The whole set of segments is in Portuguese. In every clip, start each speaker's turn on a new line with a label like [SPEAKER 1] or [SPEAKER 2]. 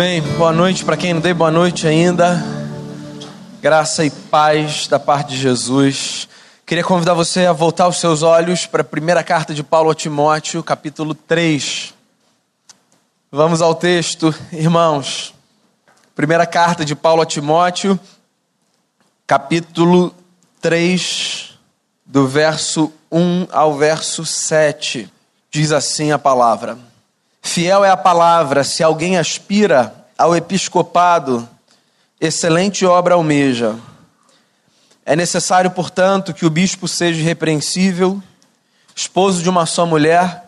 [SPEAKER 1] bem, boa noite para quem não dei boa noite ainda. Graça e paz da parte de Jesus. Queria convidar você a voltar os seus olhos para a primeira carta de Paulo a Timóteo, capítulo 3. Vamos ao texto, irmãos. Primeira carta de Paulo a Timóteo, capítulo 3, do verso 1 ao verso 7. Diz assim a palavra: Fiel é a palavra, se alguém aspira ao episcopado, excelente obra almeja. É necessário, portanto, que o bispo seja irrepreensível, esposo de uma só mulher,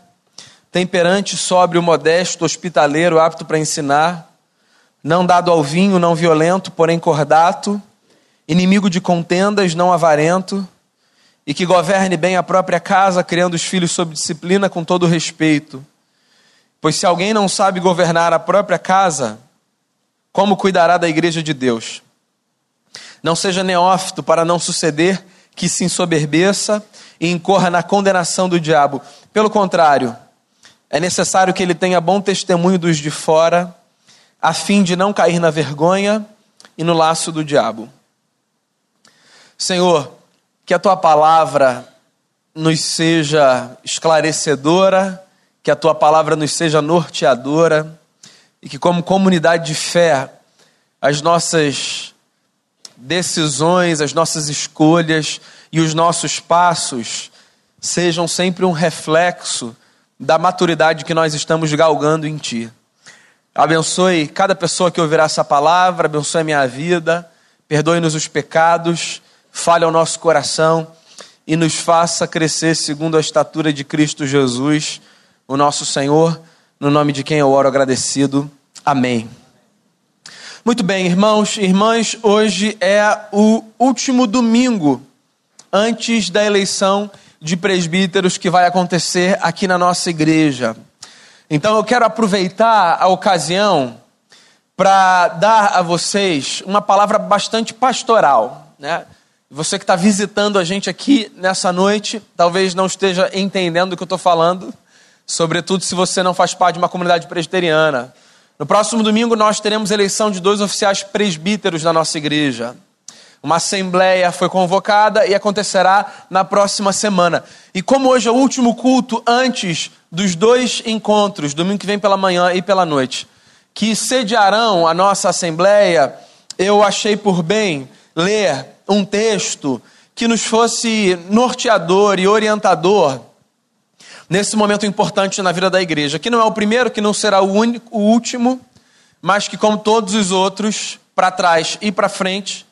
[SPEAKER 1] temperante, sóbrio, modesto, hospitaleiro, apto para ensinar, não dado ao vinho, não violento, porém cordato, inimigo de contendas, não avarento, e que governe bem a própria casa, criando os filhos sob disciplina com todo respeito. Pois se alguém não sabe governar a própria casa, como cuidará da igreja de Deus? Não seja neófito para não suceder que se ensoberbeça e incorra na condenação do diabo. Pelo contrário, é necessário que ele tenha bom testemunho dos de fora, a fim de não cair na vergonha e no laço do diabo. Senhor, que a tua palavra nos seja esclarecedora que a tua palavra nos seja norteadora e que, como comunidade de fé, as nossas decisões, as nossas escolhas e os nossos passos sejam sempre um reflexo da maturidade que nós estamos galgando em Ti. Abençoe cada pessoa que ouvirá essa palavra, abençoe a minha vida, perdoe-nos os pecados, fale ao nosso coração e nos faça crescer segundo a estatura de Cristo Jesus o nosso Senhor, no nome de quem eu oro agradecido. Amém. Muito bem, irmãos e irmãs, hoje é o último domingo antes da eleição de presbíteros que vai acontecer aqui na nossa igreja. Então eu quero aproveitar a ocasião para dar a vocês uma palavra bastante pastoral, né? Você que está visitando a gente aqui nessa noite, talvez não esteja entendendo o que eu estou falando, sobretudo se você não faz parte de uma comunidade presbiteriana. No próximo domingo, nós teremos eleição de dois oficiais presbíteros da nossa igreja. Uma assembleia foi convocada e acontecerá na próxima semana. E como hoje é o último culto antes dos dois encontros, domingo que vem pela manhã e pela noite, que sediarão a nossa assembleia, eu achei por bem ler um texto que nos fosse norteador e orientador nesse momento importante na vida da igreja, que não é o primeiro, que não será o único, o último, mas que, como todos os outros, para trás e para frente,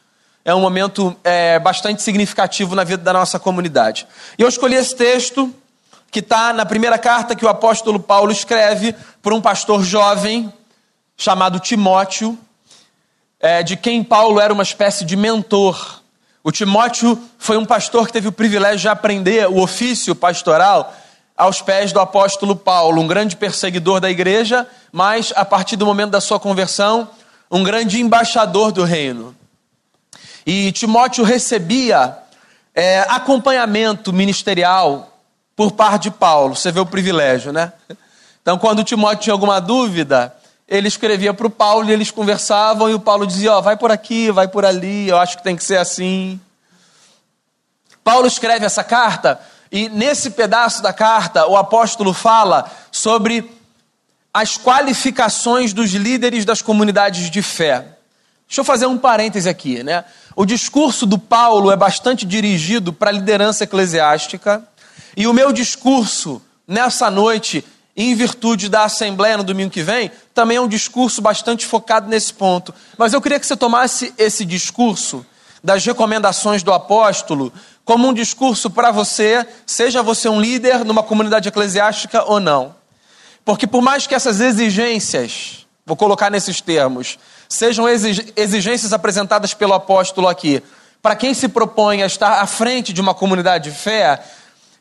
[SPEAKER 1] é um momento é, bastante significativo na vida da nossa comunidade. E eu escolhi esse texto que está na primeira carta que o apóstolo Paulo escreve para um pastor jovem chamado Timóteo, é, de quem Paulo era uma espécie de mentor. O Timóteo foi um pastor que teve o privilégio de aprender o ofício pastoral aos pés do apóstolo Paulo, um grande perseguidor da igreja, mas a partir do momento da sua conversão, um grande embaixador do reino. E Timóteo recebia é, acompanhamento ministerial por parte de Paulo. Você vê o privilégio, né? Então, quando Timóteo tinha alguma dúvida, ele escrevia para o Paulo e eles conversavam e o Paulo dizia: Ó, oh, vai por aqui, vai por ali, eu acho que tem que ser assim. Paulo escreve essa carta e nesse pedaço da carta, o apóstolo fala sobre as qualificações dos líderes das comunidades de fé. Deixa eu fazer um parêntese aqui, né? O discurso do Paulo é bastante dirigido para a liderança eclesiástica, e o meu discurso nessa noite, em virtude da assembleia no domingo que vem, também é um discurso bastante focado nesse ponto. Mas eu queria que você tomasse esse discurso das recomendações do apóstolo como um discurso para você, seja você um líder numa comunidade eclesiástica ou não. Porque por mais que essas exigências, vou colocar nesses termos, sejam exigências apresentadas pelo apóstolo aqui, para quem se propõe a estar à frente de uma comunidade de fé,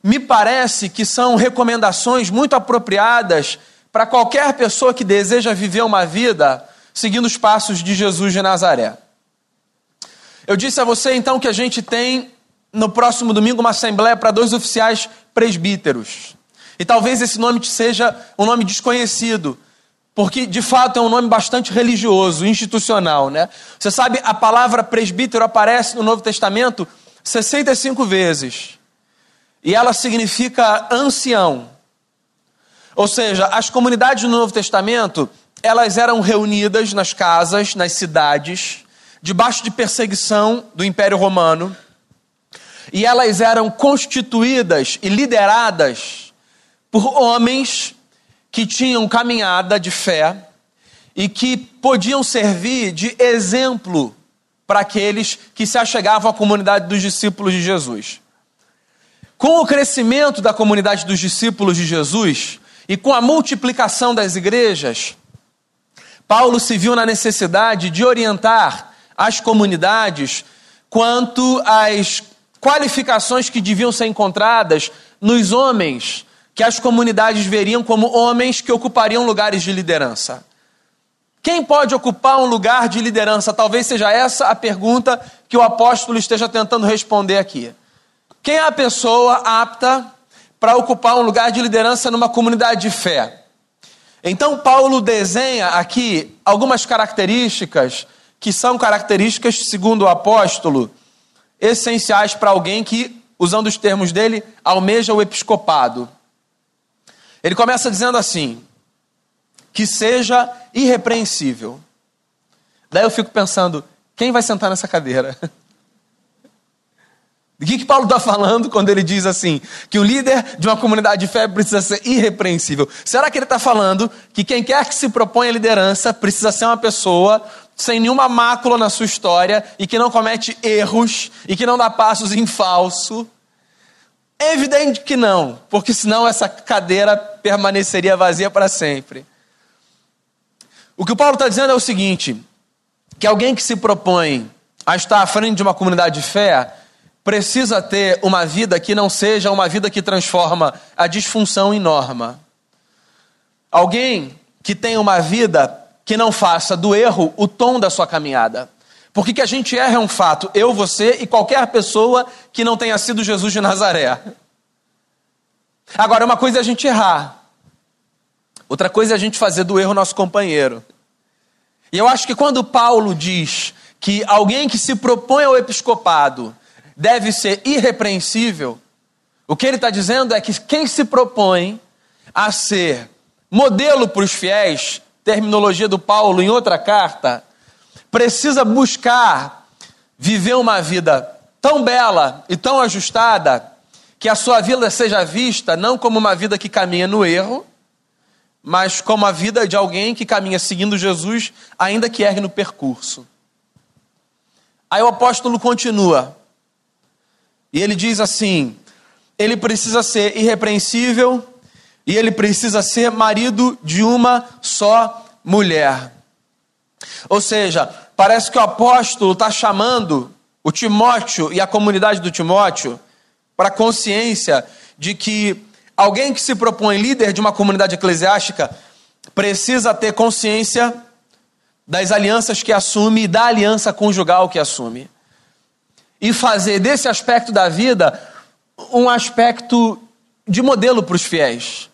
[SPEAKER 1] me parece que são recomendações muito apropriadas para qualquer pessoa que deseja viver uma vida seguindo os passos de Jesus de Nazaré. Eu disse a você então que a gente tem no próximo domingo uma assembleia para dois oficiais presbíteros. E talvez esse nome seja um nome desconhecido, porque de fato é um nome bastante religioso, institucional, né? Você sabe, a palavra presbítero aparece no Novo Testamento 65 vezes. E ela significa ancião. Ou seja, as comunidades do Novo Testamento, elas eram reunidas nas casas, nas cidades, debaixo de perseguição do Império Romano, e elas eram constituídas e lideradas por homens que tinham caminhada de fé e que podiam servir de exemplo para aqueles que se achegavam à comunidade dos discípulos de Jesus. Com o crescimento da comunidade dos discípulos de Jesus e com a multiplicação das igrejas, Paulo se viu na necessidade de orientar as comunidades quanto às qualificações que deviam ser encontradas nos homens que as comunidades veriam como homens que ocupariam lugares de liderança. Quem pode ocupar um lugar de liderança? Talvez seja essa a pergunta que o apóstolo esteja tentando responder aqui. Quem é a pessoa apta para ocupar um lugar de liderança numa comunidade de fé? Então, Paulo desenha aqui algumas características que são características, segundo o apóstolo, essenciais para alguém que, usando os termos dele, almeja o episcopado. Ele começa dizendo assim: que seja irrepreensível. Daí eu fico pensando: quem vai sentar nessa cadeira? De que, que Paulo está falando quando ele diz assim, que o líder de uma comunidade de fé precisa ser irrepreensível? Será que ele está falando que quem quer que se propõe a liderança precisa ser uma pessoa sem nenhuma mácula na sua história e que não comete erros e que não dá passos em falso? É evidente que não, porque senão essa cadeira permaneceria vazia para sempre. O que o Paulo está dizendo é o seguinte: que alguém que se propõe a estar à frente de uma comunidade de fé precisa ter uma vida que não seja uma vida que transforma a disfunção em norma. Alguém que tenha uma vida que não faça do erro o tom da sua caminhada. Porque que a gente erra é um fato, eu, você e qualquer pessoa que não tenha sido Jesus de Nazaré. Agora, uma coisa é a gente errar, outra coisa é a gente fazer do erro nosso companheiro. E eu acho que quando Paulo diz que alguém que se propõe ao episcopado deve ser irrepreensível, o que ele está dizendo é que quem se propõe a ser modelo para os fiéis, terminologia do Paulo em outra carta, precisa buscar viver uma vida tão bela e tão ajustada que a sua vida seja vista não como uma vida que caminha no erro, mas como a vida de alguém que caminha seguindo Jesus, ainda que erre no percurso. Aí o apóstolo continua, e ele diz assim: ele precisa ser irrepreensível e ele precisa ser marido de uma só mulher. Ou seja, parece que o apóstolo está chamando o Timóteo e a comunidade do Timóteo para a consciência de que alguém que se propõe líder de uma comunidade eclesiástica precisa ter consciência das alianças que assume e da aliança conjugal que assume. E fazer desse aspecto da vida um aspecto de modelo para os fiéis.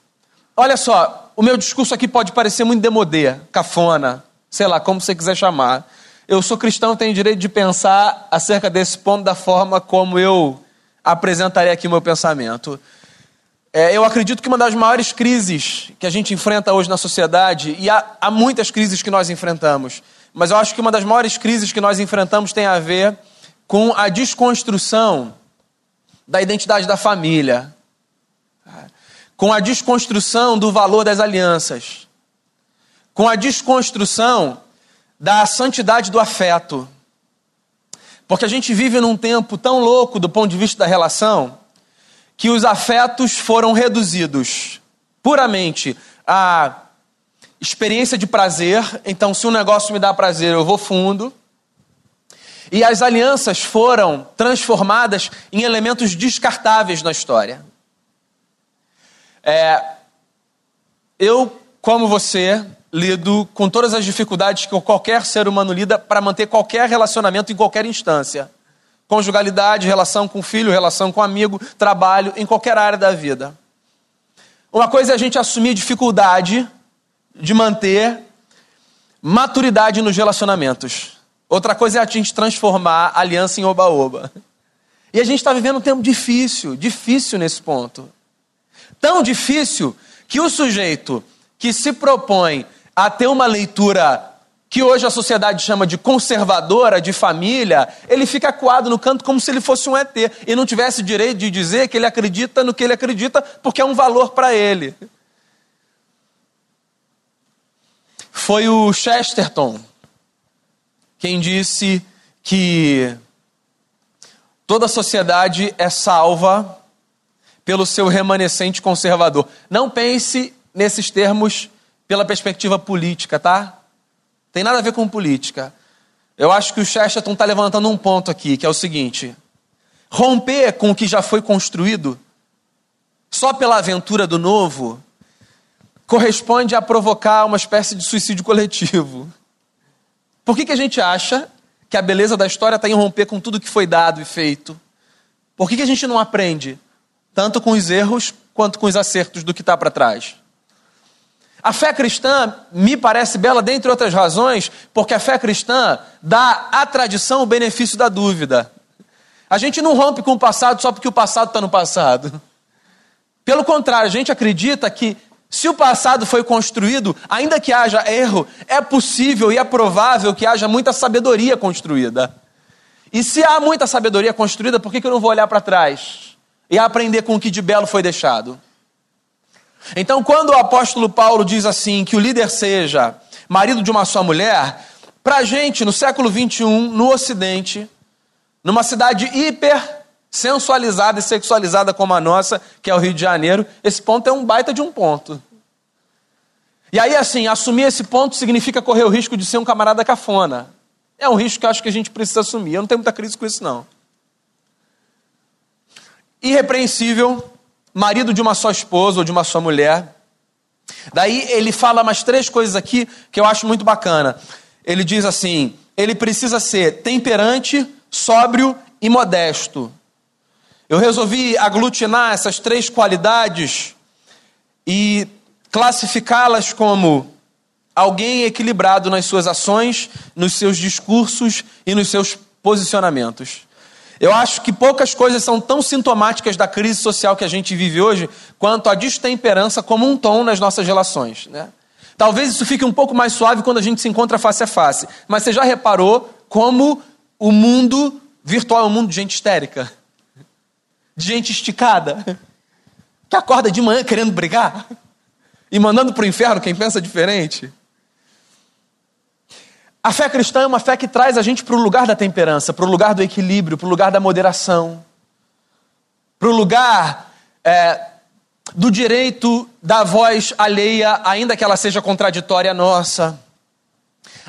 [SPEAKER 1] Olha só, o meu discurso aqui pode parecer muito demodê, cafona, sei lá, como você quiser chamar. Eu sou cristão, tenho direito de pensar acerca desse ponto da forma como eu apresentarei aqui o meu pensamento. É, eu acredito que uma das maiores crises que a gente enfrenta hoje na sociedade, e há, há muitas crises que nós enfrentamos, mas eu acho que uma das maiores crises que nós enfrentamos tem a ver com a desconstrução da identidade da família, com a desconstrução do valor das alianças, com a desconstrução da santidade do afeto. Porque a gente vive num tempo tão louco do ponto de vista da relação que os afetos foram reduzidos puramente à experiência de prazer. Então, se um negócio me dá prazer, eu vou fundo. E as alianças foram transformadas em elementos descartáveis na história. É, eu, como você, lido com todas as dificuldades que qualquer ser humano lida para manter qualquer relacionamento em qualquer instância. Conjugalidade, relação com filho, relação com amigo, trabalho, em qualquer área da vida. Uma coisa é a gente assumir dificuldade de manter maturidade nos relacionamentos. Outra coisa é a gente transformar a aliança em oba-oba. E a gente está vivendo um tempo difícil, difícil nesse ponto. Tão difícil que o sujeito que se propõe a ter uma leitura que hoje a sociedade chama de conservadora, de família, ele fica acuado no canto como se ele fosse um ET e não tivesse direito de dizer que ele acredita no que ele acredita porque é um valor para ele. Foi o Chesterton quem disse que toda sociedade é salva pelo seu remanescente conservador. Não pense nesses termos pela perspectiva política, tá? Tem nada a ver com política. Eu acho que o Chesterton está levantando um ponto aqui, que é o seguinte: romper com o que já foi construído, só pela aventura do novo, corresponde a provocar uma espécie de suicídio coletivo. Por que, que a gente acha que a beleza da história está em romper com tudo que foi dado e feito? Por que, que a gente não aprende, tanto com os erros quanto com os acertos do que está para trás? A fé cristã me parece bela, dentre outras razões, porque a fé cristã dá à tradição o benefício da dúvida. A gente não rompe com o passado só porque o passado está no passado. Pelo contrário, a gente acredita que se o passado foi construído, ainda que haja erro, é possível e é provável que haja muita sabedoria construída. E se há muita sabedoria construída, por que eu não vou olhar para trás e aprender com o que de belo foi deixado? Então, quando o apóstolo Paulo diz assim que o líder seja marido de uma só mulher, para a gente, no século 21, no Ocidente, numa cidade hiper sensualizada e sexualizada como a nossa, que é o Rio de Janeiro, esse ponto é um baita de um ponto. E aí, assim, assumir esse ponto significa correr o risco de ser um camarada cafona. É um risco que acho que a gente precisa assumir. Eu não tenho muita crise com isso, não. Irrepreensível, marido de uma só esposa ou de uma só mulher. Daí ele fala mais três coisas aqui que eu acho muito bacana. Ele diz assim: ele precisa ser temperante, sóbrio e modesto. Eu resolvi aglutinar essas três qualidades e classificá-las como alguém equilibrado nas suas ações, nos seus discursos e nos seus posicionamentos. Eu acho que poucas coisas são tão sintomáticas da crise social que a gente vive hoje quanto a destemperança como um tom nas nossas relações. Né? Talvez isso fique um pouco mais suave quando a gente se encontra face a face, mas você já reparou como o mundo virtual é um mundo de gente histérica? De gente esticada? Que acorda de manhã querendo brigar? E mandando para o inferno quem pensa diferente? A fé cristã é uma fé que traz a gente para o lugar da temperança, para o lugar do equilíbrio, para o lugar da moderação, para o lugar é, do direito da voz alheia, ainda que ela seja contraditória à nossa.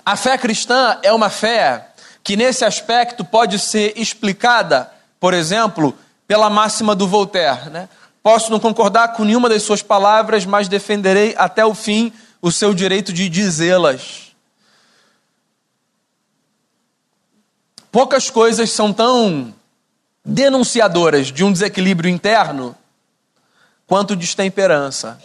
[SPEAKER 1] A fé cristã é uma fé que, nesse aspecto, pode ser explicada, por exemplo, pela máxima do Voltaire. Né? Posso não concordar com nenhuma das suas palavras, mas defenderei até o fim o seu direito de dizê-las. Poucas coisas são tão denunciadoras de um desequilíbrio interno quanto destemperança.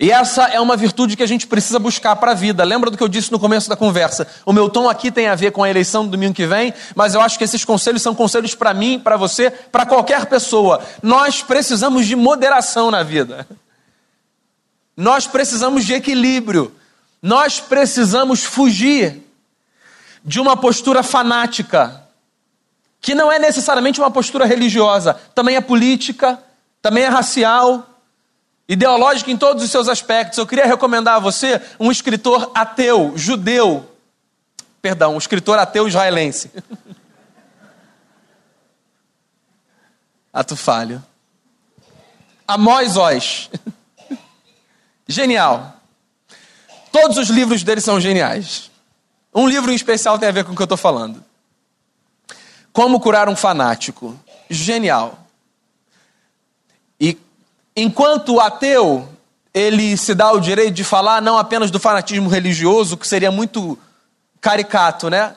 [SPEAKER 1] E essa é uma virtude que a gente precisa buscar para a vida. Lembra do que eu disse no começo da conversa? O meu tom aqui tem a ver com a eleição do domingo que vem, mas eu acho que esses conselhos são conselhos para mim, para você, para qualquer pessoa. Nós precisamos de moderação na vida. Nós precisamos de equilíbrio. Nós precisamos fugir de uma postura fanática, que não é necessariamente uma postura religiosa, também é política, também é racial, ideológica em todos os seus aspectos. Eu queria recomendar a você um escritor ateu, judeu, perdão, um escritor ateu israelense. Ato falho. Amós Oz. Genial. Todos os livros dele são geniais. Um livro em especial tem a ver com o que eu estou falando. Como curar um fanático. Genial. E enquanto ateu, ele se dá o direito de falar não apenas do fanatismo religioso, que seria muito caricato, né?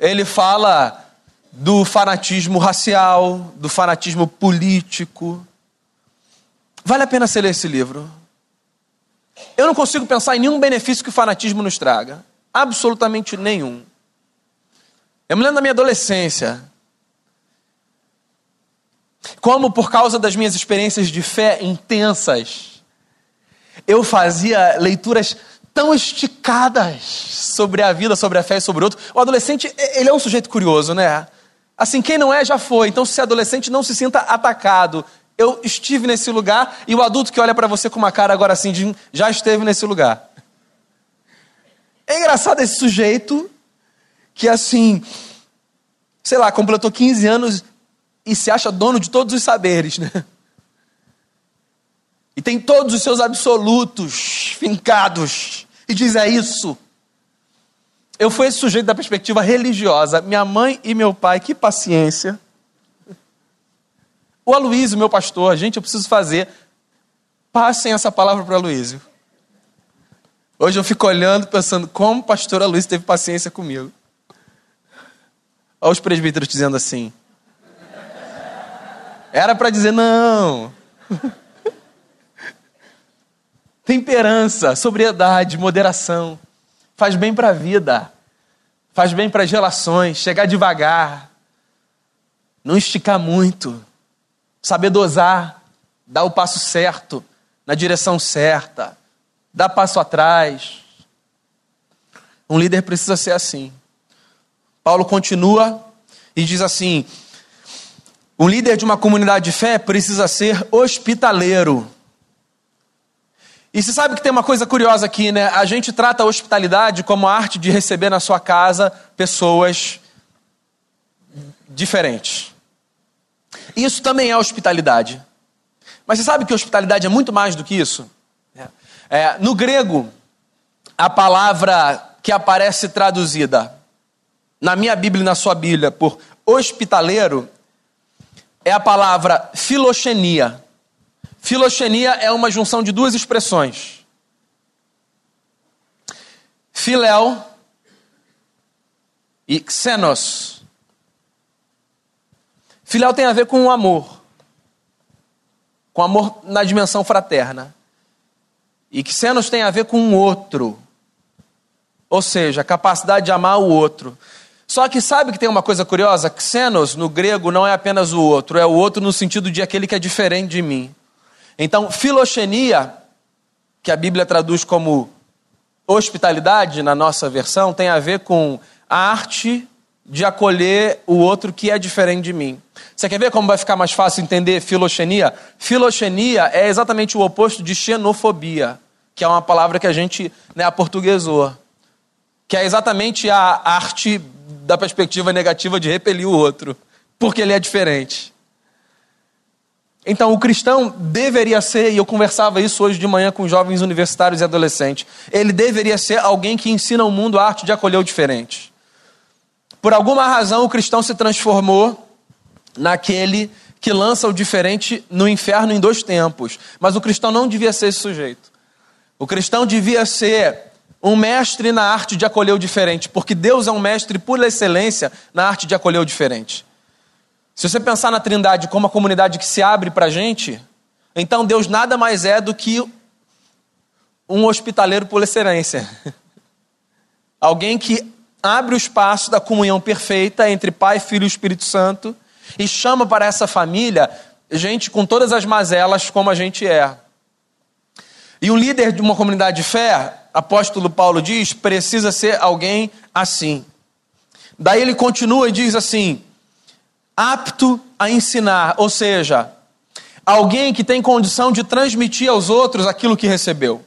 [SPEAKER 1] Ele fala do fanatismo racial, do fanatismo político. Vale a pena você ler esse livro. Eu não consigo pensar em nenhum benefício que o fanatismo nos traga. Absolutamente nenhum. Eu me lembro da minha adolescência. Como, por causa das minhas experiências de fé intensas, eu fazia leituras tão esticadas sobre a vida, sobre a fé e sobre o outro. O adolescente, ele é um sujeito curioso, né? Assim, quem não é, já foi. Então, se é adolescente, não se sinta atacado. Eu estive nesse lugar e o adulto que olha para você com uma cara agora assim, já esteve nesse lugar. É engraçado esse sujeito que, assim, sei lá, completou 15 anos e se acha dono de todos os saberes, né? E tem todos os seus absolutos fincados. E diz: é isso. Eu fui esse sujeito da perspectiva religiosa. Minha mãe e meu pai, que paciência. O Aloysio, meu pastor, gente, eu preciso fazer. Passem essa palavra para o Aloysio. Hoje eu fico olhando, pensando como o pastor Aloysio teve paciência comigo. Olha os presbíteros dizendo assim. Era para dizer não. Temperança, sobriedade, moderação. Faz bem para a vida. Faz bem para as relações. Chegar devagar. Não esticar muito. Saber dosar. Dar o passo certo. Na direção certa. Dar passo atrás. Um líder precisa ser assim. Paulo continua e diz assim: um líder de uma comunidade de fé precisa ser hospitaleiro. E você sabe que tem uma coisa curiosa aqui, né? A gente trata a hospitalidade como a arte de receber na sua casa pessoas diferentes. Isso também é hospitalidade. Mas você sabe que hospitalidade é muito mais do que isso? É, no grego, a palavra que aparece traduzida na minha Bíblia e na sua Bíblia por hospitaleiro é a palavra filoxenia. Filoxenia é uma junção de duas expressões. Filéu e xenos. Filéu tem a ver com o amor. Com amor na dimensão fraterna. E xenos tem a ver com o outro. Ou seja, a capacidade de amar o outro. Só que sabe que tem uma coisa curiosa? Xenos, no grego, não é apenas o outro, é o outro no sentido de aquele que é diferente de mim. Então, filoxenia, que a Bíblia traduz como hospitalidade na nossa versão, tem a ver com a arte de acolher o outro que é diferente de mim. Você quer ver como vai ficar mais fácil entender filoxenia? Filoxenia é exatamente o oposto de xenofobia, que é uma palavra que a gente né, aportuguesou. Que é exatamente a arte da perspectiva negativa de repelir o outro, porque ele é diferente. Então, o cristão deveria ser, e eu conversava isso hoje de manhã com jovens universitários e adolescentes, ele deveria ser alguém que ensina ao mundo a arte de acolher o diferente. Por alguma razão, o cristão se transformou naquele que lança o diferente no inferno em dois tempos. Mas o cristão não devia ser esse sujeito. O cristão devia ser um mestre na arte de acolher o diferente, porque Deus é um mestre por excelência na arte de acolher o diferente. Se você pensar na Trindade como a comunidade que se abre para a gente, então Deus nada mais é do que um hospitaleiro por excelência. Alguém que abre o espaço da comunhão perfeita entre Pai, Filho e Espírito Santo e chama para essa família gente com todas as mazelas como a gente é. E um líder de uma comunidade de fé, apóstolo Paulo diz, precisa ser alguém assim. Daí ele continua e diz assim: apto a ensinar, ou seja, alguém que tem condição de transmitir aos outros aquilo que recebeu.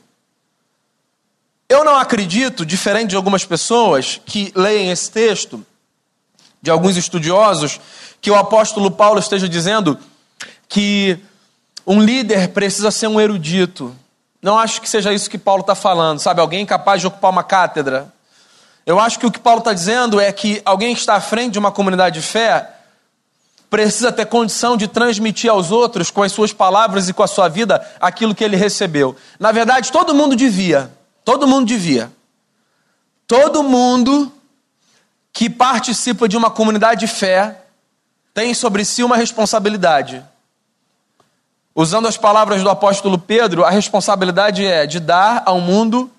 [SPEAKER 1] Eu não acredito, diferente de algumas pessoas que leem esse texto, de alguns estudiosos, que o apóstolo Paulo esteja dizendo que um líder precisa ser um erudito. Não acho que seja isso que Paulo está falando, sabe? Alguém capaz de ocupar uma cátedra. Eu acho que o que Paulo está dizendo é que alguém que está à frente de uma comunidade de fé precisa ter condição de transmitir aos outros, com as suas palavras e com a sua vida, aquilo que ele recebeu. Na verdade, todo mundo devia. Todo mundo devia. Todo mundo que participa de uma comunidade de fé tem sobre si uma responsabilidade. Usando as palavras do apóstolo Pedro, a responsabilidade é de dar ao mundo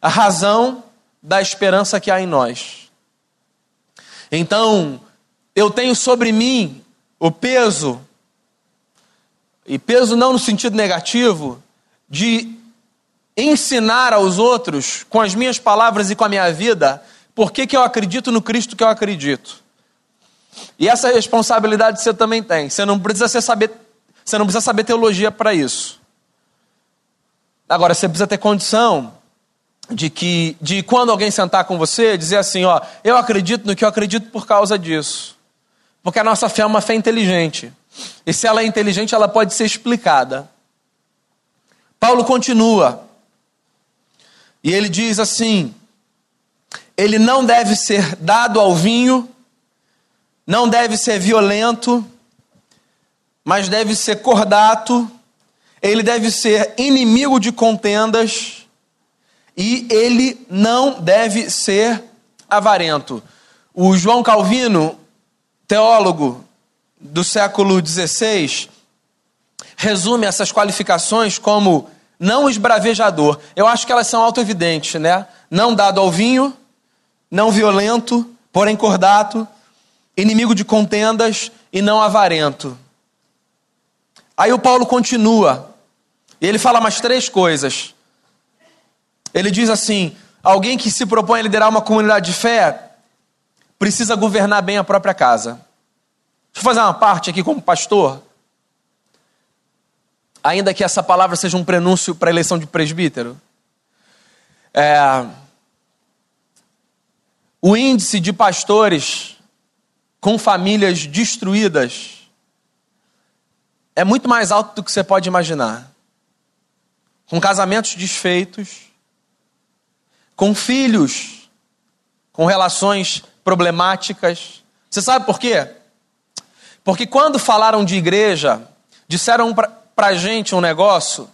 [SPEAKER 1] a razão da esperança que há em nós. Então, eu tenho sobre mim o peso, e peso não no sentido negativo, de ensinar aos outros, com as minhas palavras e com a minha vida, por que, que eu acredito no Cristo que eu acredito. E essa responsabilidade você também tem. Você não precisa saber, você não precisa saber teologia para isso. Agora você precisa ter condição de que de quando alguém sentar com você, dizer assim, ó, eu acredito no que eu acredito por causa disso. Porque a nossa fé é uma fé inteligente. E se ela é inteligente, ela pode ser explicada. Paulo continua. E ele diz assim: ele não deve ser dado ao vinho, não deve ser violento, mas deve ser cordato, ele deve ser inimigo de contendas e ele não deve ser avarento. O João Calvino, teólogo do século XVI, resume essas qualificações como não esbravejador. Eu acho que elas são auto-evidentes, né? Não dado ao vinho, não violento, porém cordato, inimigo de contendas e não avarento. Aí o Paulo continua, e ele fala mais três coisas. Ele diz assim: alguém que se propõe a liderar uma comunidade de fé precisa governar bem a própria casa. Deixa eu fazer uma parte aqui como pastor ainda que essa palavra seja um prenúncio para a eleição de presbítero. É, o índice de pastores com famílias destruídas é muito mais alto do que você pode imaginar. Com casamentos desfeitos, com filhos com relações problemáticas. Você sabe por quê? Porque quando falaram de igreja, disseram pra gente um negócio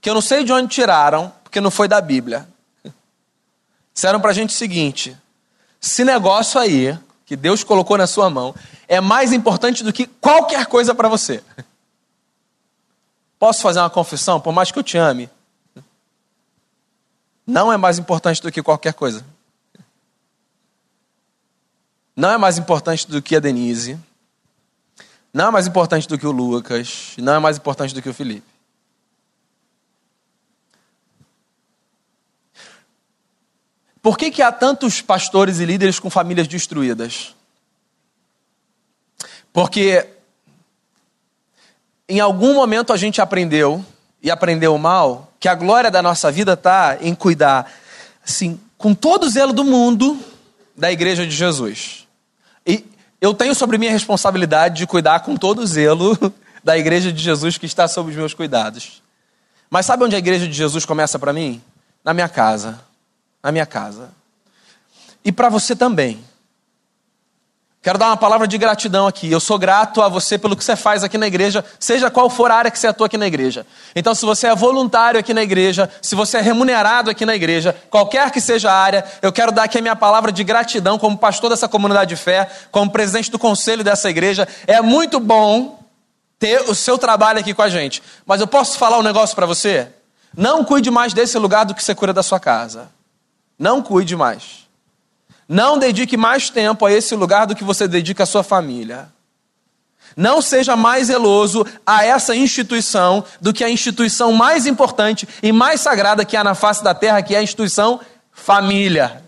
[SPEAKER 1] que eu não sei de onde tiraram, porque não foi da Bíblia. Disseram pra gente o seguinte: esse negócio aí, que Deus colocou na sua mão, é mais importante do que qualquer coisa para você. Posso fazer uma confissão, por mais que eu te ame? Não é mais importante do que qualquer coisa. Não é mais importante do que a Denise não é mais importante do que o Lucas, não é mais importante do que o Felipe. Por que, que há tantos pastores e líderes com famílias destruídas? Porque em algum momento a gente aprendeu, e aprendeu mal, que a glória da nossa vida está em cuidar, assim, com todo o zelo do mundo, da igreja de Jesus. Eu tenho sobre mim a responsabilidade de cuidar com todo zelo da igreja de Jesus que está sob os meus cuidados. Mas sabe onde a igreja de Jesus começa para mim? Na minha casa. Na minha casa. E para você também. Quero dar uma palavra de gratidão aqui. Eu sou grato a você pelo que você faz aqui na igreja, seja qual for a área que você atua aqui na igreja. Então, se você é voluntário aqui na igreja, se você é remunerado aqui na igreja, qualquer que seja a área, eu quero dar aqui a minha palavra de gratidão como pastor dessa comunidade de fé, como presidente do conselho dessa igreja. É muito bom ter o seu trabalho aqui com a gente. Mas eu posso falar um negócio para você? Não cuide mais desse lugar do que você cuida da sua casa. Não cuide mais. Não dedique mais tempo a esse lugar do que você dedica à sua família. Não seja mais zeloso a essa instituição do que a instituição mais importante e mais sagrada que há na face da terra, que é a instituição família.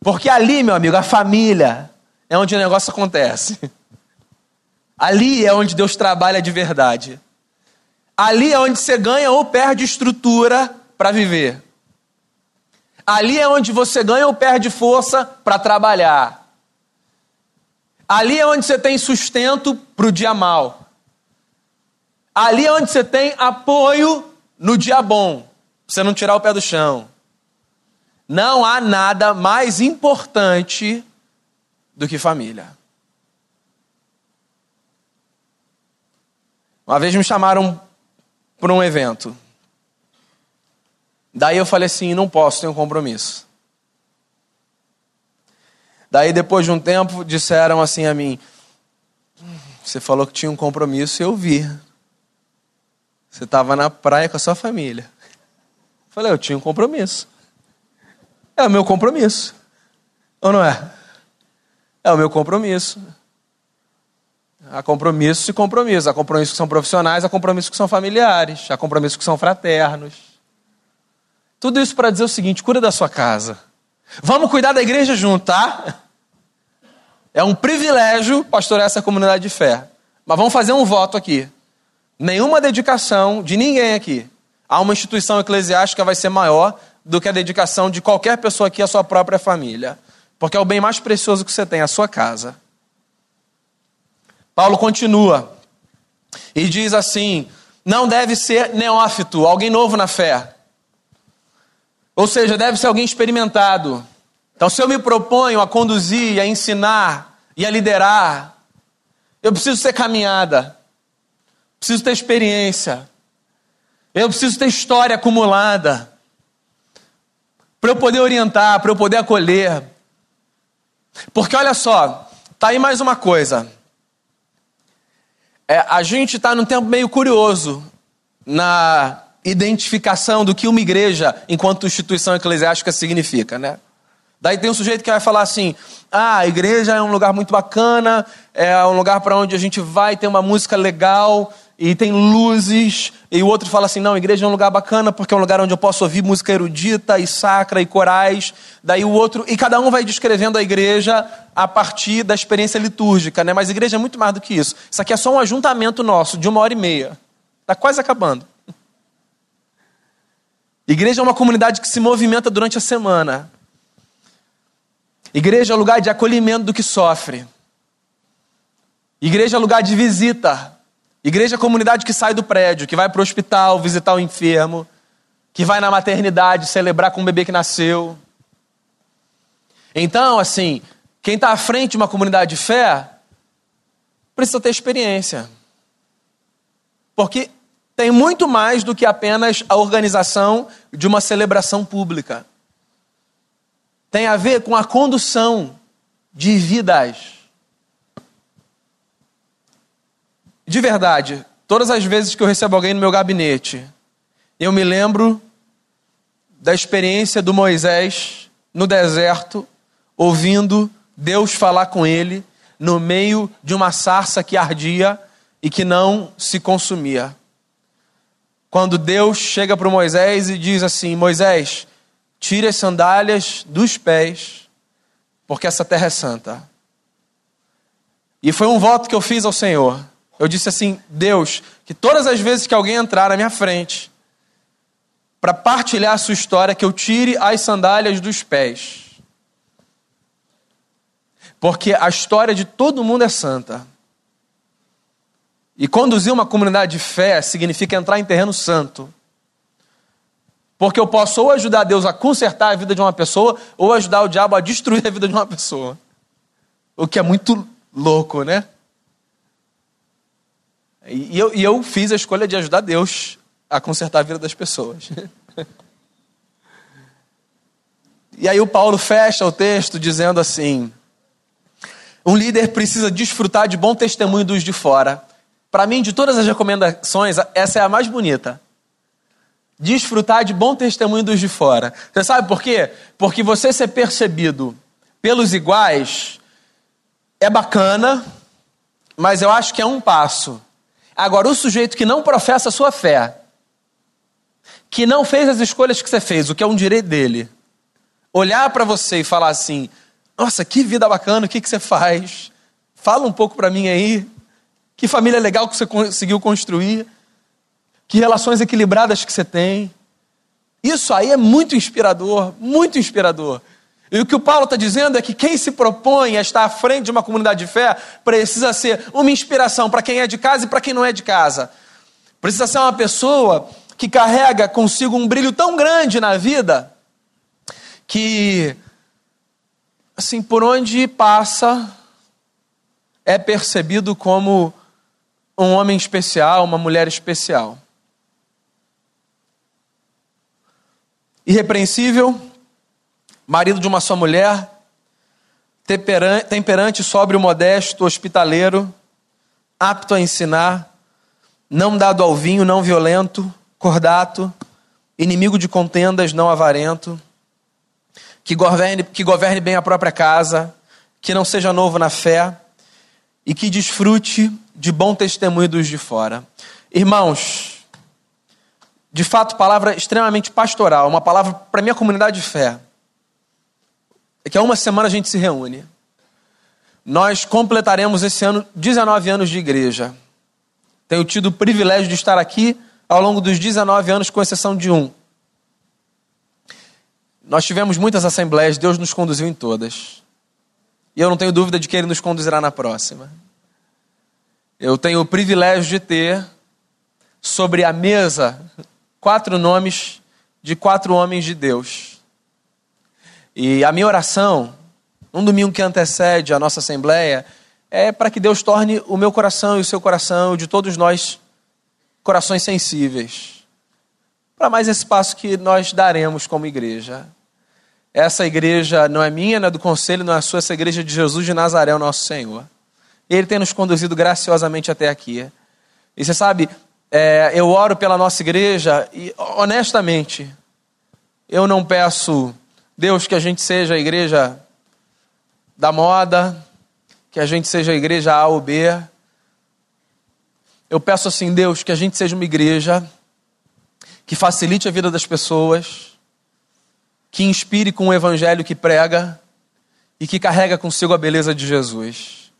[SPEAKER 1] Porque ali, meu amigo, a família é onde o negócio acontece. Ali é onde Deus trabalha de verdade. Ali é onde você ganha ou perde estrutura para viver. Ali é onde você ganha ou perde força para trabalhar. Ali é onde você tem sustento para o dia mal. Ali é onde você tem apoio no dia bom, para você não tirar o pé do chão. Não há nada mais importante do que família. Uma vez me chamaram para um evento. Daí eu falei assim: não posso, tenho um compromisso. Daí depois de um tempo disseram assim a mim: Você falou que tinha um compromisso e eu vi. Você estava na praia com a sua família. Eu falei, eu tinha um compromisso. É o meu compromisso. Ou não é? É o meu compromisso. Há compromissos e compromissos. Há compromissos que são profissionais, há compromissos que são familiares, há compromissos que são fraternos. Tudo isso para dizer o seguinte: cuida da sua casa. Vamos cuidar da igreja junto, tá? É um privilégio pastorear essa comunidade de fé. Mas vamos fazer um voto aqui. Nenhuma dedicação de ninguém aqui a uma instituição eclesiástica vai ser maior do que a dedicação de qualquer pessoa aqui à sua própria família. Porque é o bem mais precioso que você tem, a sua casa. Paulo continua e diz assim: não deve ser neófito, alguém novo na fé. Ou seja, deve ser alguém experimentado. Então, se eu me proponho a conduzir, a ensinar e a liderar, eu preciso ter caminhada, preciso ter experiência, eu preciso ter história acumulada, para eu poder orientar, para eu poder acolher. Porque olha só, tá aí mais uma coisa. É, a gente está num tempo meio curioso na identificação do que uma igreja, enquanto instituição eclesiástica, significa, né? Daí tem um sujeito que vai falar assim: ah, a igreja é um lugar muito bacana, é um lugar para onde a gente vai, tem uma música legal e tem luzes. E o outro fala assim: não, a igreja é um lugar bacana porque é um lugar onde eu posso ouvir música erudita e sacra e corais. Daí o outro, e cada um vai descrevendo a igreja a partir da experiência litúrgica, né? Mas a igreja é muito mais do que isso. Isso aqui é só um ajuntamento nosso de uma hora e meia. Está quase acabando. Igreja é uma comunidade que se movimenta durante a semana. Igreja é lugar de acolhimento do que sofre. Igreja é lugar de visita. Igreja é comunidade que sai do prédio, que vai para o hospital visitar o enfermo, que vai na maternidade celebrar com o bebê que nasceu. Então, assim, quem está à frente de uma comunidade de fé precisa ter experiência. Porque tem muito mais do que apenas a organização de uma celebração pública tem a ver com a condução de vidas. De verdade, todas as vezes que eu recebo alguém no meu gabinete, eu me lembro da experiência do Moisés no deserto, ouvindo Deus falar com ele no meio de uma sarça que ardia e que não se consumia. Quando Deus chega para Moisés e diz assim: Moisés, Tire as sandálias dos pés, porque essa terra é santa. E foi um voto que eu fiz ao Senhor. Eu disse assim: Deus, que todas as vezes que alguém entrar na minha frente para partilhar a sua história, que eu tire as sandálias dos pés. Porque a história de todo mundo é santa. E conduzir uma comunidade de fé significa entrar em terreno santo. Porque eu posso ou ajudar Deus a consertar a vida de uma pessoa, ou ajudar o diabo a destruir a vida de uma pessoa. O que é muito louco, né? E eu, e eu fiz a escolha de ajudar Deus a consertar a vida das pessoas. E aí o Paulo fecha o texto dizendo assim: um líder precisa desfrutar de bom testemunho dos de fora. Para mim, de todas as recomendações, essa é a mais bonita desfrutar de bom testemunho dos de fora. Você sabe por quê? Porque você ser percebido pelos iguais é bacana, mas eu acho que é um passo. Agora, o sujeito que não professa a sua fé, que não fez as escolhas que você fez, o que é um direito dele, olhar para você e falar assim: nossa, que vida bacana, o que, que você faz? Fala um pouco para mim aí. Que família legal que você conseguiu construir que relações equilibradas que você tem. Isso aí é muito inspirador, muito inspirador. E o que o Paulo está dizendo é que quem se propõe a estar à frente de uma comunidade de fé precisa ser uma inspiração para quem é de casa e para quem não é de casa. Precisa ser uma pessoa que carrega consigo um brilho tão grande na vida que, assim, por onde passa, é percebido como um homem especial, uma mulher especial. irrepreensível, marido de uma só mulher, temperante, sóbrio, modesto, hospitaleiro, apto a ensinar, não dado ao vinho, não violento, cordato, inimigo de contendas, não avarento, que governe, que governe bem a própria casa, que não seja novo na fé e que desfrute de bom testemunho dos de fora. Irmãos, de fato, palavra extremamente pastoral, uma palavra para minha comunidade de fé. É que há uma semana a gente se reúne. Nós completaremos esse ano 19 anos de igreja. Tenho tido o privilégio de estar aqui ao longo dos 19 anos, com exceção de um. Nós tivemos muitas assembleias, Deus nos conduziu em todas. E eu não tenho dúvida de que Ele nos conduzirá na próxima. Eu tenho o privilégio de ter sobre a mesa quatro nomes de quatro homens de Deus. E a minha oração, um domingo que antecede a nossa assembleia, é para que Deus torne o meu coração e o seu coração, de todos nós, corações sensíveis. Para mais esse passo que nós daremos como igreja. Essa igreja não é minha, não é do conselho, não é sua, essa igreja de Jesus de Nazaré, o nosso Senhor. Ele tem nos conduzido graciosamente até aqui. E você sabe, é, eu oro pela nossa igreja e, honestamente, eu não peço, Deus, que a gente seja a igreja da moda, que a gente seja a igreja A ou B. Eu peço assim, Deus, que a gente seja uma igreja que facilite a vida das pessoas, que inspire com o evangelho que prega e que carrega consigo a beleza de Jesus.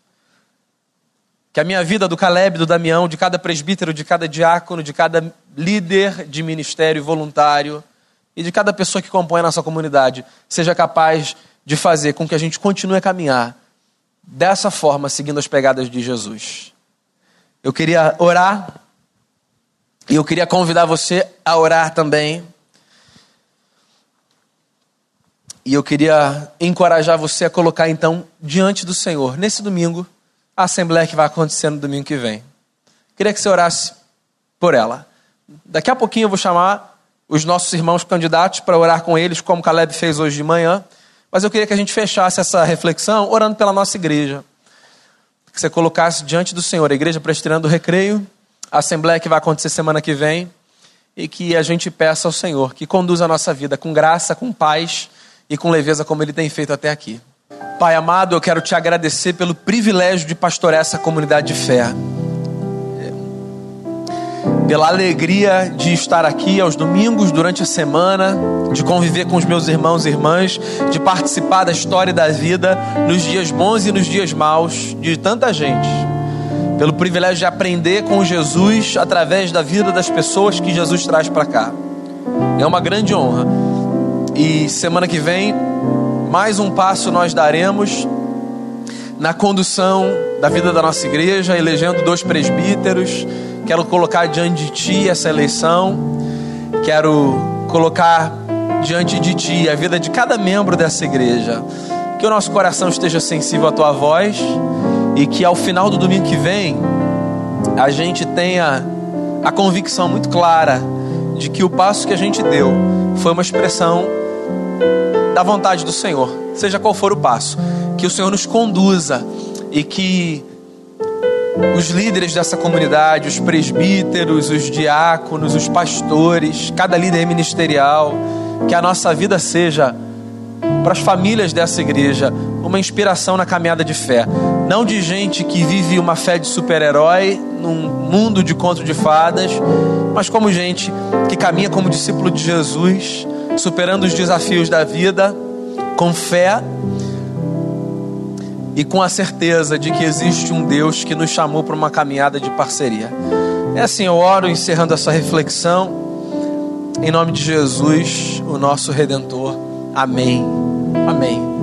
[SPEAKER 1] Que a minha vida do Caleb, do Damião, de cada presbítero, de cada diácono, de cada líder de ministério voluntário e de cada pessoa que compõe a nossa comunidade seja capaz de fazer com que a gente continue a caminhar dessa forma, seguindo as pegadas de Jesus. Eu queria orar e eu queria convidar você a orar também. E eu queria encorajar você a colocar então diante do Senhor, nesse domingo, a assembleia que vai acontecer no domingo que vem. Queria que você orasse por ela. Daqui a pouquinho eu vou chamar os nossos irmãos candidatos para orar com eles, como Caleb fez hoje de manhã. Mas eu queria que a gente fechasse essa reflexão orando pela nossa igreja. Que você colocasse diante do Senhor a igreja presbiteriana do recreio, a assembleia que vai acontecer semana que vem, e que a gente peça ao Senhor que conduza a nossa vida com graça, com paz e com leveza como ele tem feito até aqui. Pai amado, eu quero te agradecer pelo privilégio de pastorear essa comunidade de fé. Pela alegria de estar aqui aos domingos durante a semana, de conviver com os meus irmãos e irmãs, de participar da história da vida nos dias bons e nos dias maus de tanta gente. Pelo privilégio de aprender com Jesus através da vida das pessoas que Jesus traz para cá. É uma grande honra. E semana que vem, mais um passo nós daremos na condução da vida da nossa igreja, elegendo dois presbíteros. Quero colocar diante de ti essa eleição. Quero colocar diante de ti a vida de cada membro dessa igreja. Que o nosso coração esteja sensível à tua voz e que ao final do domingo que vem a gente tenha a convicção muito clara de que o passo que a gente deu foi uma expressão da vontade do Senhor, seja qual for o passo. Que o Senhor nos conduza e que os líderes dessa comunidade, os presbíteros, os diáconos, os pastores, cada líder ministerial, que a nossa vida seja para as famílias dessa igreja uma inspiração na caminhada de fé, não de gente que vive uma fé de super-herói num mundo de conto de fadas, mas como gente que caminha como discípulo de Jesus superando os desafios da vida com fé e com a certeza de que existe um Deus que nos chamou para uma caminhada de parceria. É assim, eu oro encerrando essa reflexão. Em nome de Jesus, o nosso redentor. Amém. Amém.